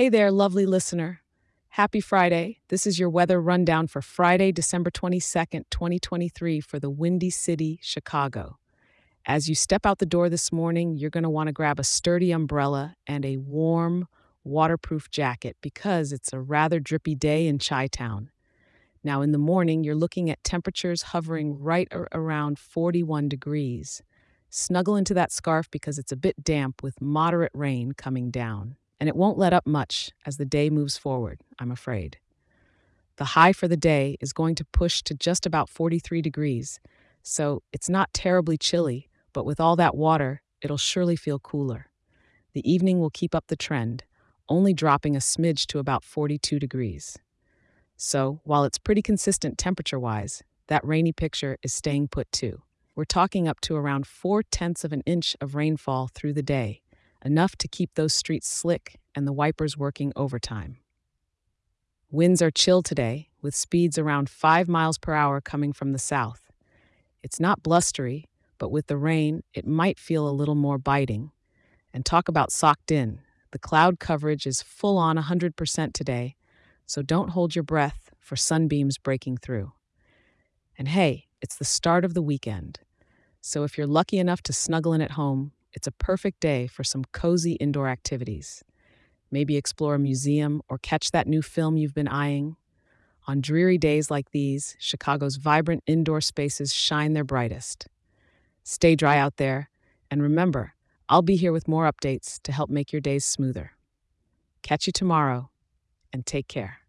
Hey there, lovely listener. Happy Friday. This is your weather rundown for Friday, December 22nd, 2023, for the Windy City, Chicago. As you step out the door this morning, you're going to want to grab a sturdy umbrella and a warm, waterproof jacket because it's a rather drippy day in Chi Town. Now, in the morning, you're looking at temperatures hovering right around 41 degrees. Snuggle into that scarf because it's a bit damp with moderate rain coming down. And it won't let up much as the day moves forward, I'm afraid. The high for the day is going to push to just about 43 degrees, so it's not terribly chilly, but with all that water, it'll surely feel cooler. The evening will keep up the trend, only dropping a smidge to about 42 degrees. So, while it's pretty consistent temperature wise, that rainy picture is staying put too. We're talking up to around four tenths of an inch of rainfall through the day, enough to keep those streets slick and the wipers working overtime. Winds are chill today, with speeds around 5 miles per hour coming from the south. It's not blustery, but with the rain, it might feel a little more biting. And talk about socked in. The cloud coverage is full on 100% today, so don't hold your breath for sunbeams breaking through. And hey, it's the start of the weekend. So if you're lucky enough to snuggle in at home, it's a perfect day for some cozy indoor activities. Maybe explore a museum or catch that new film you've been eyeing. On dreary days like these, Chicago's vibrant indoor spaces shine their brightest. Stay dry out there, and remember, I'll be here with more updates to help make your days smoother. Catch you tomorrow, and take care.